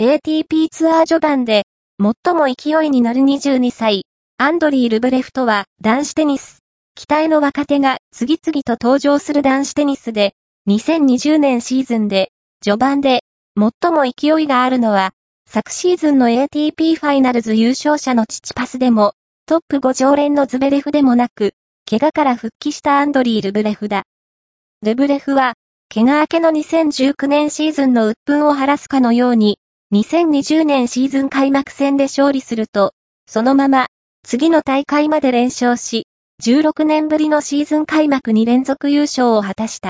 ATP ツアー序盤で、最も勢いに乗る22歳、アンドリー・ルブレフとは男子テニス。期待の若手が次々と登場する男子テニスで、2020年シーズンで、序盤で、最も勢いがあるのは、昨シーズンの ATP ファイナルズ優勝者のチチパスでも、トップ5常連のズベレフでもなく、怪我から復帰したアンドリー・ルブレフだ。ルブレフは、怪我明けの2019年シーズンの鬱憤を晴らすかのように、2020年シーズン開幕戦で勝利すると、そのまま、次の大会まで連勝し、16年ぶりのシーズン開幕に連続優勝を果たした。